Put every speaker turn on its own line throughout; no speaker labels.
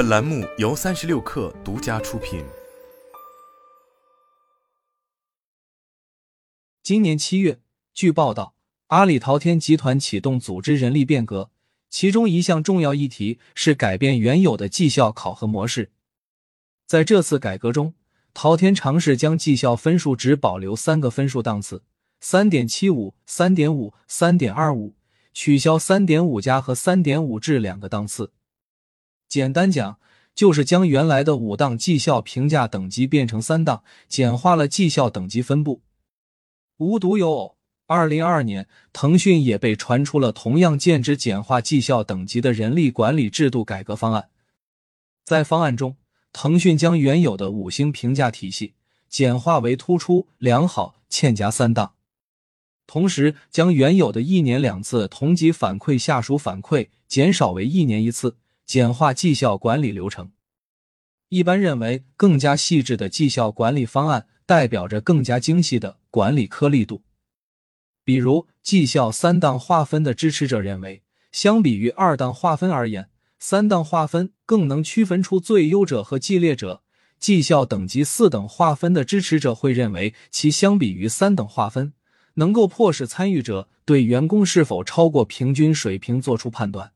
本栏目由三十六氪独家出品。
今年七月，据报道，阿里淘天集团启动组织人力变革，其中一项重要议题是改变原有的绩效考核模式。在这次改革中，淘天尝试将绩效分数值保留三个分数档次：三点七五、三点五、三点二五，取消三点五加和三点五至两个档次。简单讲，就是将原来的五档绩效评价等级变成三档，简化了绩效等级分布。无独有偶，二零二二年，腾讯也被传出了同样剑指简化绩效等级的人力管理制度改革方案。在方案中，腾讯将原有的五星评价体系简化为突出、良好、欠佳三档，同时将原有的一年两次同级反馈下属反馈减少为一年一次，简化绩效管理流程。一般认为，更加细致的绩效管理方案代表着更加精细的管理颗粒度。比如，绩效三档划分的支持者认为，相比于二档划分而言。三档划分更能区分出最优者和绩劣者，绩效等级四等划分的支持者会认为其相比于三等划分，能够迫使参与者对员工是否超过平均水平做出判断；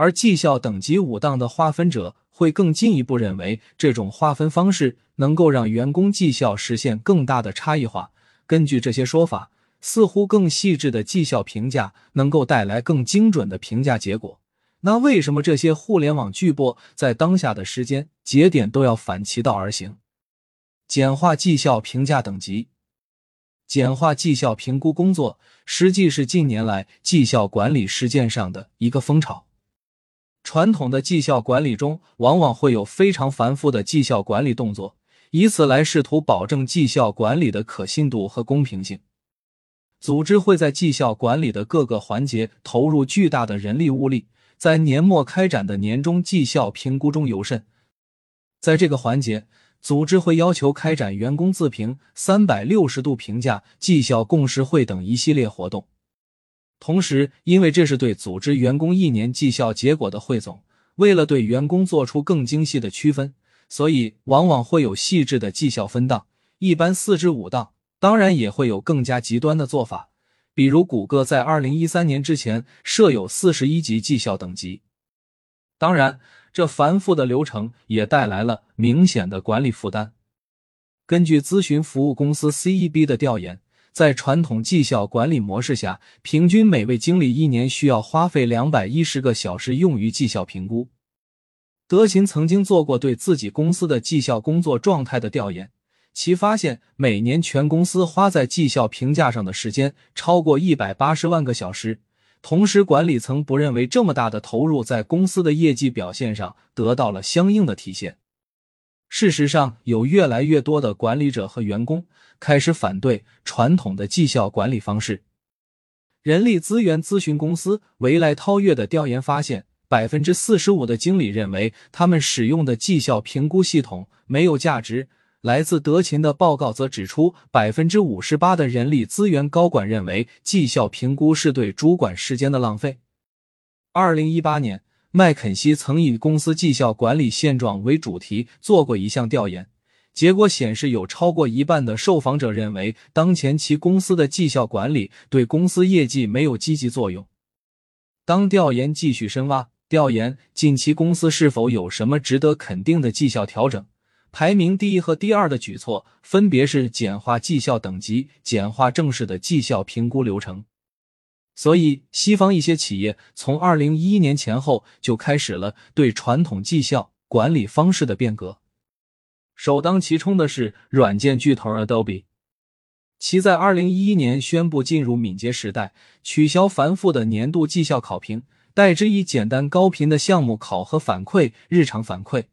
而绩效等级五档的划分者会更进一步认为，这种划分方式能够让员工绩效实现更大的差异化。根据这些说法，似乎更细致的绩效评价能够带来更精准的评价结果。那为什么这些互联网巨擘在当下的时间节点都要反其道而行，简化绩效评价等级？简化绩效评估工作，实际是近年来绩效管理实践上的一个风潮。传统的绩效管理中，往往会有非常繁复的绩效管理动作，以此来试图保证绩效管理的可信度和公平性。组织会在绩效管理的各个环节投入巨大的人力物力。在年末开展的年终绩效评估中尤甚，在这个环节，组织会要求开展员工自评、三百六十度评价、绩效共识会等一系列活动。同时，因为这是对组织员工一年绩效结果的汇总，为了对员工做出更精细的区分，所以往往会有细致的绩效分档，一般四至五档。当然，也会有更加极端的做法。比如，谷歌在二零一三年之前设有四十一级绩效等级。当然，这繁复的流程也带来了明显的管理负担。根据咨询服务公司 CEB 的调研，在传统绩效管理模式下，平均每位经理一年需要花费两百一十个小时用于绩效评估。德勤曾经做过对自己公司的绩效工作状态的调研。其发现，每年全公司花在绩效评价上的时间超过一百八十万个小时，同时管理层不认为这么大的投入在公司的业绩表现上得到了相应的体现。事实上，有越来越多的管理者和员工开始反对传统的绩效管理方式。人力资源咨询公司维莱超越的调研发现，百分之四十五的经理认为他们使用的绩效评估系统没有价值。来自德勤的报告则指出，百分之五十八的人力资源高管认为绩效评估是对主管时间的浪费。二零一八年，麦肯锡曾以公司绩效管理现状为主题做过一项调研，结果显示，有超过一半的受访者认为当前其公司的绩效管理对公司业绩没有积极作用。当调研继续深挖，调研近期公司是否有什么值得肯定的绩效调整。排名第一和第二的举措分别是简化绩效等级、简化正式的绩效评估流程。所以，西方一些企业从二零一一年前后就开始了对传统绩效管理方式的变革。首当其冲的是软件巨头 Adobe，其在二零一一年宣布进入敏捷时代，取消繁复的年度绩效考评，代之以简单高频的项目考核反馈、日常反馈。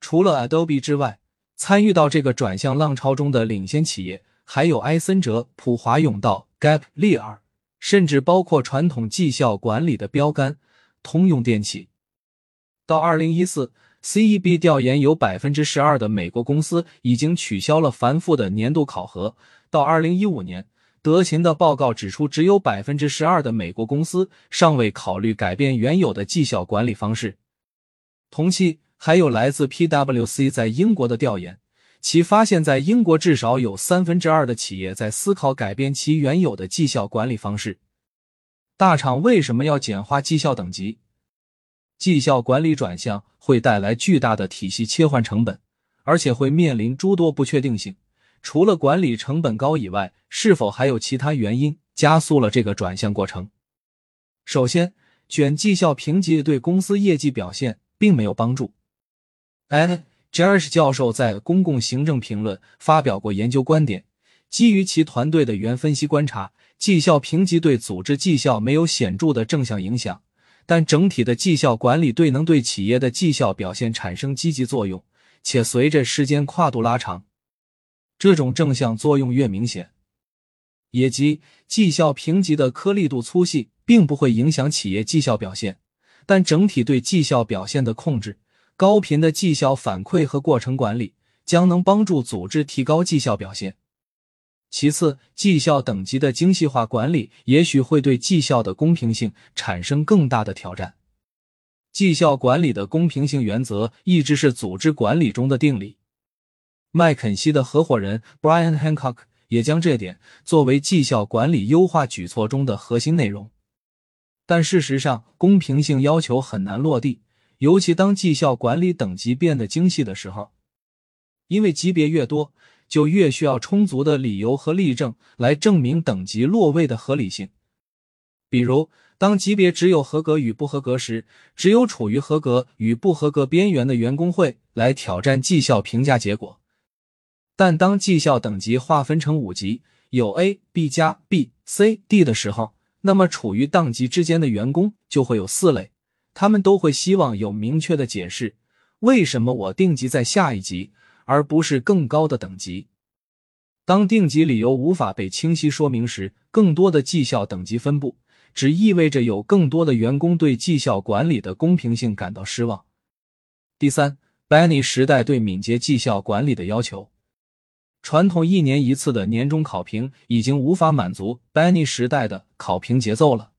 除了 Adobe 之外，参与到这个转向浪潮中的领先企业还有埃森哲、普华永道、Gap、利尔，甚至包括传统绩效管理的标杆通用电气。到二零一四，CEB 调研有百分之十二的美国公司已经取消了繁复的年度考核。到二零一五年，德勤的报告指出，只有百分之十二的美国公司尚未考虑改变原有的绩效管理方式。同期还有来自 PwC 在英国的调研，其发现，在英国至少有三分之二的企业在思考改变其原有的绩效管理方式。大厂为什么要简化绩效等级？绩效管理转向会带来巨大的体系切换成本，而且会面临诸多不确定性。除了管理成本高以外，是否还有其他原因加速了这个转向过程？首先，卷绩效评级对公司业绩表现并没有帮助。哎，Jarish 教授在《公共行政评论》发表过研究观点，基于其团队的原分析观察，绩效评级对组织绩效没有显著的正向影响。但整体的绩效管理对能对企业的绩效表现产生积极作用，且随着时间跨度拉长，这种正向作用越明显。也即，绩效评级的颗粒度粗细并不会影响企业绩效表现，但整体对绩效表现的控制、高频的绩效反馈和过程管理将能帮助组织提高绩效表现。其次，绩效等级的精细化管理也许会对绩效的公平性产生更大的挑战。绩效管理的公平性原则一直是组织管理中的定理。麦肯锡的合伙人 Brian Hancock 也将这点作为绩效管理优化举措中的核心内容。但事实上，公平性要求很难落地，尤其当绩效管理等级变得精细的时候，因为级别越多。就越需要充足的理由和例证来证明等级落位的合理性。比如，当级别只有合格与不合格时，只有处于合格与不合格边缘的员工会来挑战绩效评价结果。但当绩效等级划分成五级，有 A、B 加、B、C、D 的时候，那么处于档级之间的员工就会有四类，他们都会希望有明确的解释，为什么我定级在下一级。而不是更高的等级。当定级理由无法被清晰说明时，更多的绩效等级分布只意味着有更多的员工对绩效管理的公平性感到失望。第三，Benny 时代对敏捷绩效管理的要求，传统一年一次的年终考评已经无法满足 Benny 时代的考评节奏了。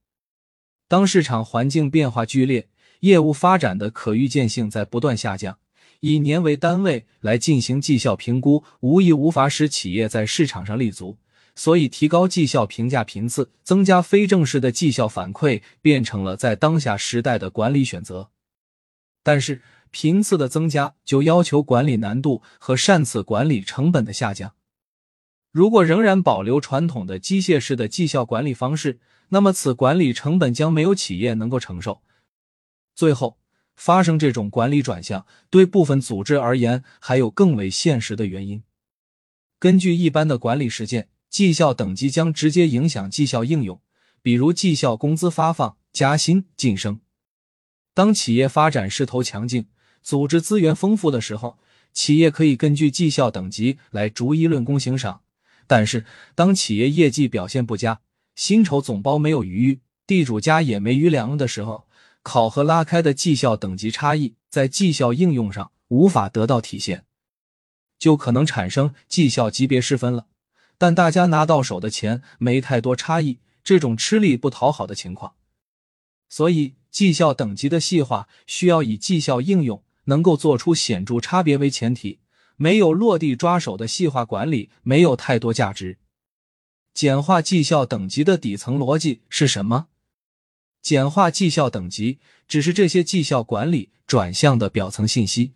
当市场环境变化剧烈，业务发展的可预见性在不断下降。以年为单位来进行绩效评估，无疑无法使企业在市场上立足。所以，提高绩效评价频次，增加非正式的绩效反馈，变成了在当下时代的管理选择。但是，频次的增加就要求管理难度和擅自管理成本的下降。如果仍然保留传统的机械式的绩效管理方式，那么此管理成本将没有企业能够承受。最后。发生这种管理转向，对部分组织而言还有更为现实的原因。根据一般的管理实践，绩效等级将直接影响绩效应用，比如绩效工资发放、加薪、晋升。当企业发展势头强劲，组织资源丰富的时候，企业可以根据绩效等级来逐一论功行赏。但是，当企业业绩表现不佳，薪酬总包没有余裕，地主家也没余粮的时候，考核拉开的绩效等级差异在绩效应用上无法得到体现，就可能产生绩效级别失分了。但大家拿到手的钱没太多差异，这种吃力不讨好的情况。所以，绩效等级的细化需要以绩效应用能够做出显著差别为前提，没有落地抓手的细化管理没有太多价值。简化绩效等级的底层逻辑是什么？简化绩效等级只是这些绩效管理转向的表层信息，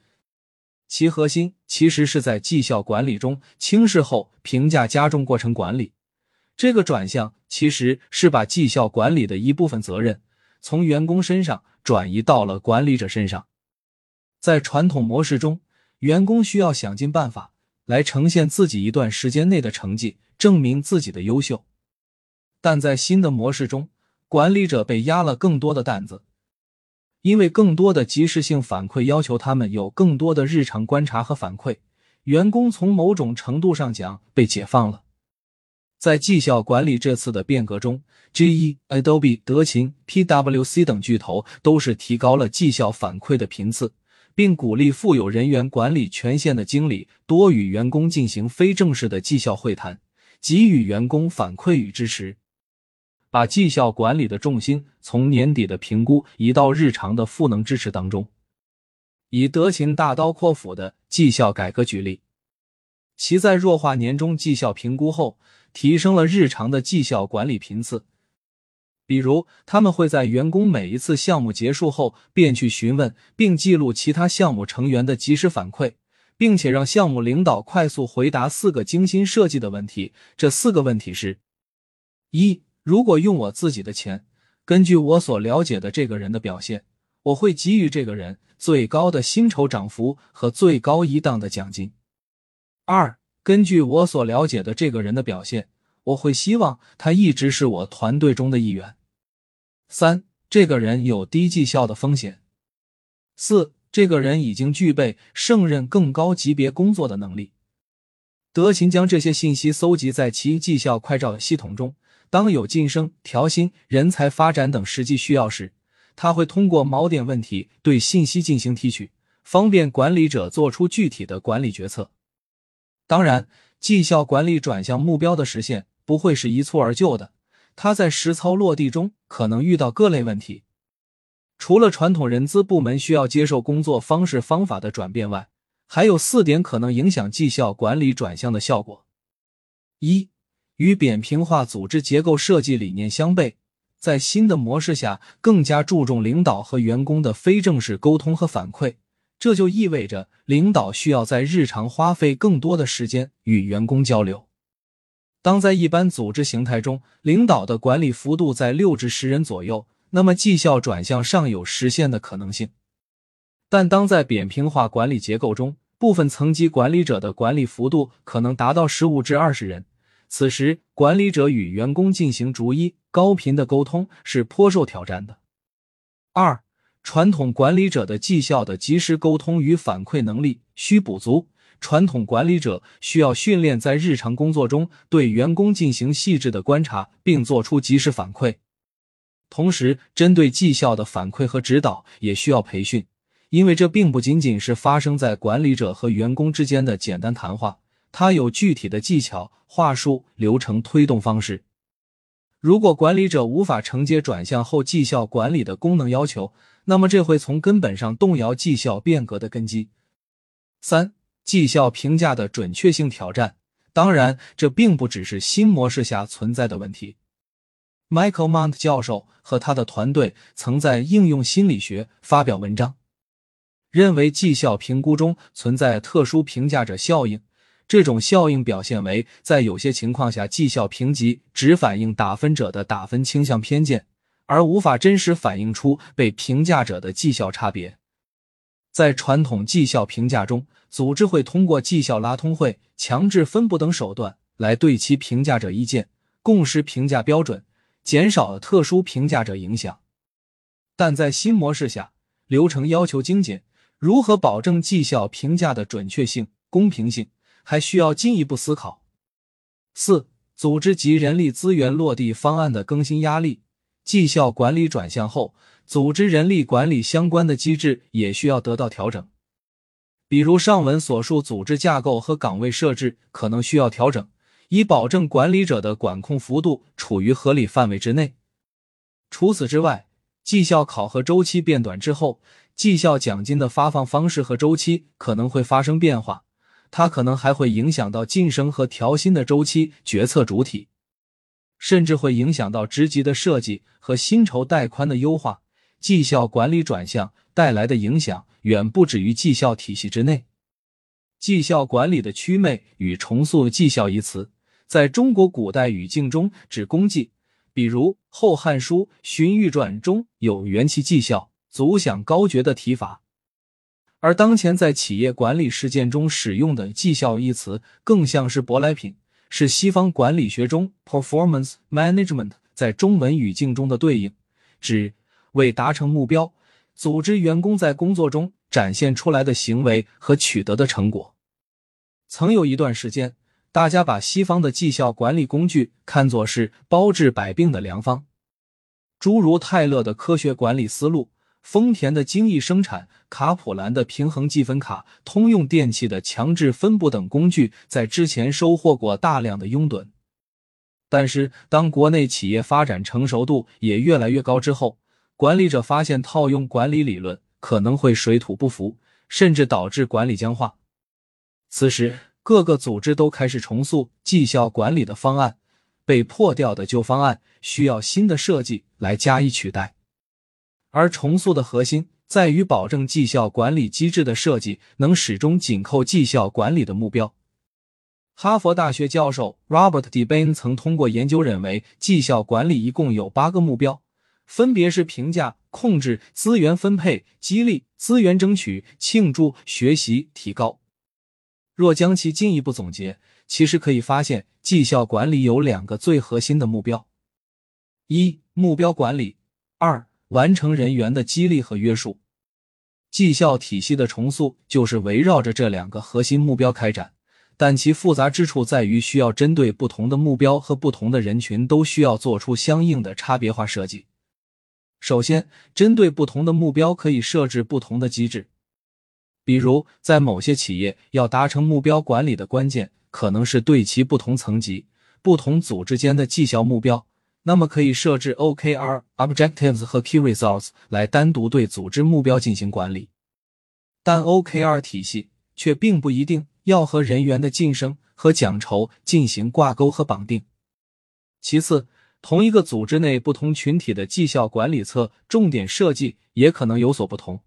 其核心其实是在绩效管理中轻视后评价加重过程管理。这个转向其实是把绩效管理的一部分责任从员工身上转移到了管理者身上。在传统模式中，员工需要想尽办法来呈现自己一段时间内的成绩，证明自己的优秀。但在新的模式中，管理者被压了更多的担子，因为更多的及时性反馈要求他们有更多的日常观察和反馈。员工从某种程度上讲被解放了。在绩效管理这次的变革中，GE、Adobe、德勤、PwC 等巨头都是提高了绩效反馈的频次，并鼓励负有人员管理权限的经理多与员工进行非正式的绩效会谈，给予员工反馈与支持。把绩效管理的重心从年底的评估移到日常的赋能支持当中。以德勤大刀阔斧的绩效改革举例，其在弱化年终绩效评估后，提升了日常的绩效管理频次。比如，他们会在员工每一次项目结束后，便去询问并记录其他项目成员的及时反馈，并且让项目领导快速回答四个精心设计的问题。这四个问题是：一、如果用我自己的钱，根据我所了解的这个人的表现，我会给予这个人最高的薪酬涨幅和最高一档的奖金；二、根据我所了解的这个人的表现。我会希望他一直是我团队中的一员。三，这个人有低绩效的风险。四，这个人已经具备胜任更高级别工作的能力。德勤将这些信息搜集在其绩效快照系统中。当有晋升、调薪、人才发展等实际需要时，他会通过锚点问题对信息进行提取，方便管理者做出具体的管理决策。当然，绩效管理转向目标的实现。不会是一蹴而就的，他在实操落地中可能遇到各类问题。除了传统人资部门需要接受工作方式方法的转变外，还有四点可能影响绩效管理转向的效果：一、与扁平化组织结构设计理念相悖，在新的模式下更加注重领导和员工的非正式沟通和反馈，这就意味着领导需要在日常花费更多的时间与员工交流。当在一般组织形态中，领导的管理幅度在六至十人左右，那么绩效转向尚有实现的可能性。但当在扁平化管理结构中，部分层级管理者的管理幅度可能达到十五至二十人，此时管理者与员工进行逐一高频的沟通是颇受挑战的。二，传统管理者的绩效的及时沟通与反馈能力需补足。传统管理者需要训练在日常工作中对员工进行细致的观察，并做出及时反馈。同时，针对绩效的反馈和指导也需要培训，因为这并不仅仅是发生在管理者和员工之间的简单谈话，它有具体的技巧、话术、流程推动方式。如果管理者无法承接转向后绩效管理的功能要求，那么这会从根本上动摇绩效变革的根基。三。绩效评价的准确性挑战，当然，这并不只是新模式下存在的问题。Michael Mount 教授和他的团队曾在《应用心理学》发表文章，认为绩效评估中存在特殊评价者效应。这种效应表现为，在有些情况下，绩效评级只反映打分者的打分倾向偏见，而无法真实反映出被评价者的绩效差别。在传统绩效评价中，组织会通过绩效拉通会、强制分布等手段来对其评价者意见，共识评价标准，减少特殊评价者影响。但在新模式下，流程要求精简，如何保证绩效评价的准确性、公平性，还需要进一步思考。四、组织及人力资源落地方案的更新压力，绩效管理转向后。组织人力管理相关的机制也需要得到调整，比如上文所述，组织架构和岗位设置可能需要调整，以保证管理者的管控幅度处于合理范围之内。除此之外，绩效考核周期变短之后，绩效奖金的发放方式和周期可能会发生变化，它可能还会影响到晋升和调薪的周期决策主体，甚至会影响到职级的设计和薪酬带宽的优化。绩效管理转向带来的影响远不止于绩效体系之内。绩效管理的祛魅与重塑“绩效”一词，在中国古代语境中指功绩，比如《后汉书·荀彧传》中有“元气绩效，足享高爵”的提法。而当前在企业管理实践中使用的“绩效”一词，更像是舶来品，是西方管理学中 “performance management” 在中文语境中的对应，指。为达成目标，组织员工在工作中展现出来的行为和取得的成果。曾有一段时间，大家把西方的绩效管理工具看作是包治百病的良方，诸如泰勒的科学管理思路、丰田的精益生产、卡普兰的平衡计分卡、通用电气的强制分布等工具，在之前收获过大量的拥趸。但是，当国内企业发展成熟度也越来越高之后，管理者发现套用管理理论可能会水土不服，甚至导致管理僵化。此时，各个组织都开始重塑绩效管理的方案，被破掉的旧方案需要新的设计来加以取代。而重塑的核心在于保证绩效管理机制的设计能始终紧扣绩效管理的目标。哈佛大学教授 Robert d e b a n 曾通过研究认为，绩效管理一共有八个目标，分别是评价、控制、资源分配、激励、资源争取、庆祝、学习、提高。若将其进一步总结，其实可以发现，绩效管理有两个最核心的目标：一、目标管理；二、完成人员的激励和约束。绩效体系的重塑就是围绕着这两个核心目标开展。但其复杂之处在于，需要针对不同的目标和不同的人群，都需要做出相应的差别化设计。首先，针对不同的目标，可以设置不同的机制。比如，在某些企业，要达成目标管理的关键，可能是对其不同层级、不同组织间的绩效目标，那么可以设置 OKR（Objectives） 和 Key Results 来单独对组织目标进行管理。但 OKR 体系却并不一定。要和人员的晋升和奖酬进行挂钩和绑定。其次，同一个组织内不同群体的绩效管理侧重点设计也可能有所不同。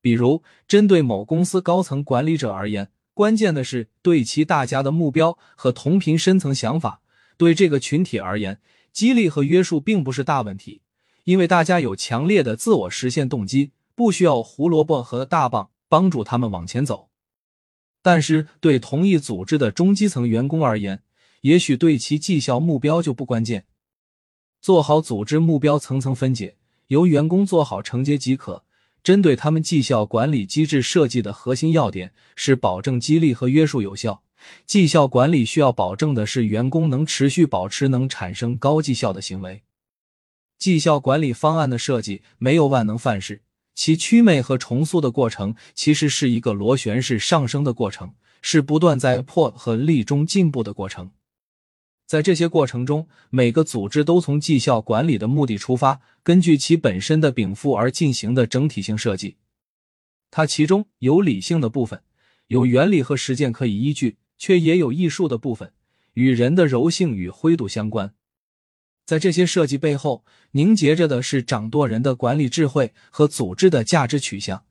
比如，针对某公司高层管理者而言，关键的是对齐大家的目标和同频深层想法；对这个群体而言，激励和约束并不是大问题，因为大家有强烈的自我实现动机，不需要胡萝卜和大棒帮助他们往前走。但是，对同一组织的中基层员工而言，也许对其绩效目标就不关键。做好组织目标层层分解，由员工做好承接即可。针对他们绩效管理机制设计的核心要点是保证激励和约束有效。绩效管理需要保证的是员工能持续保持能产生高绩效的行为。绩效管理方案的设计没有万能范式。其祛魅和重塑的过程，其实是一个螺旋式上升的过程，是不断在破和立中进步的过程。在这些过程中，每个组织都从绩效管理的目的出发，根据其本身的禀赋而进行的整体性设计。它其中有理性的部分，有原理和实践可以依据，却也有艺术的部分，与人的柔性与灰度相关。在这些设计背后，凝结着的是掌舵人的管理智慧和组织的价值取向。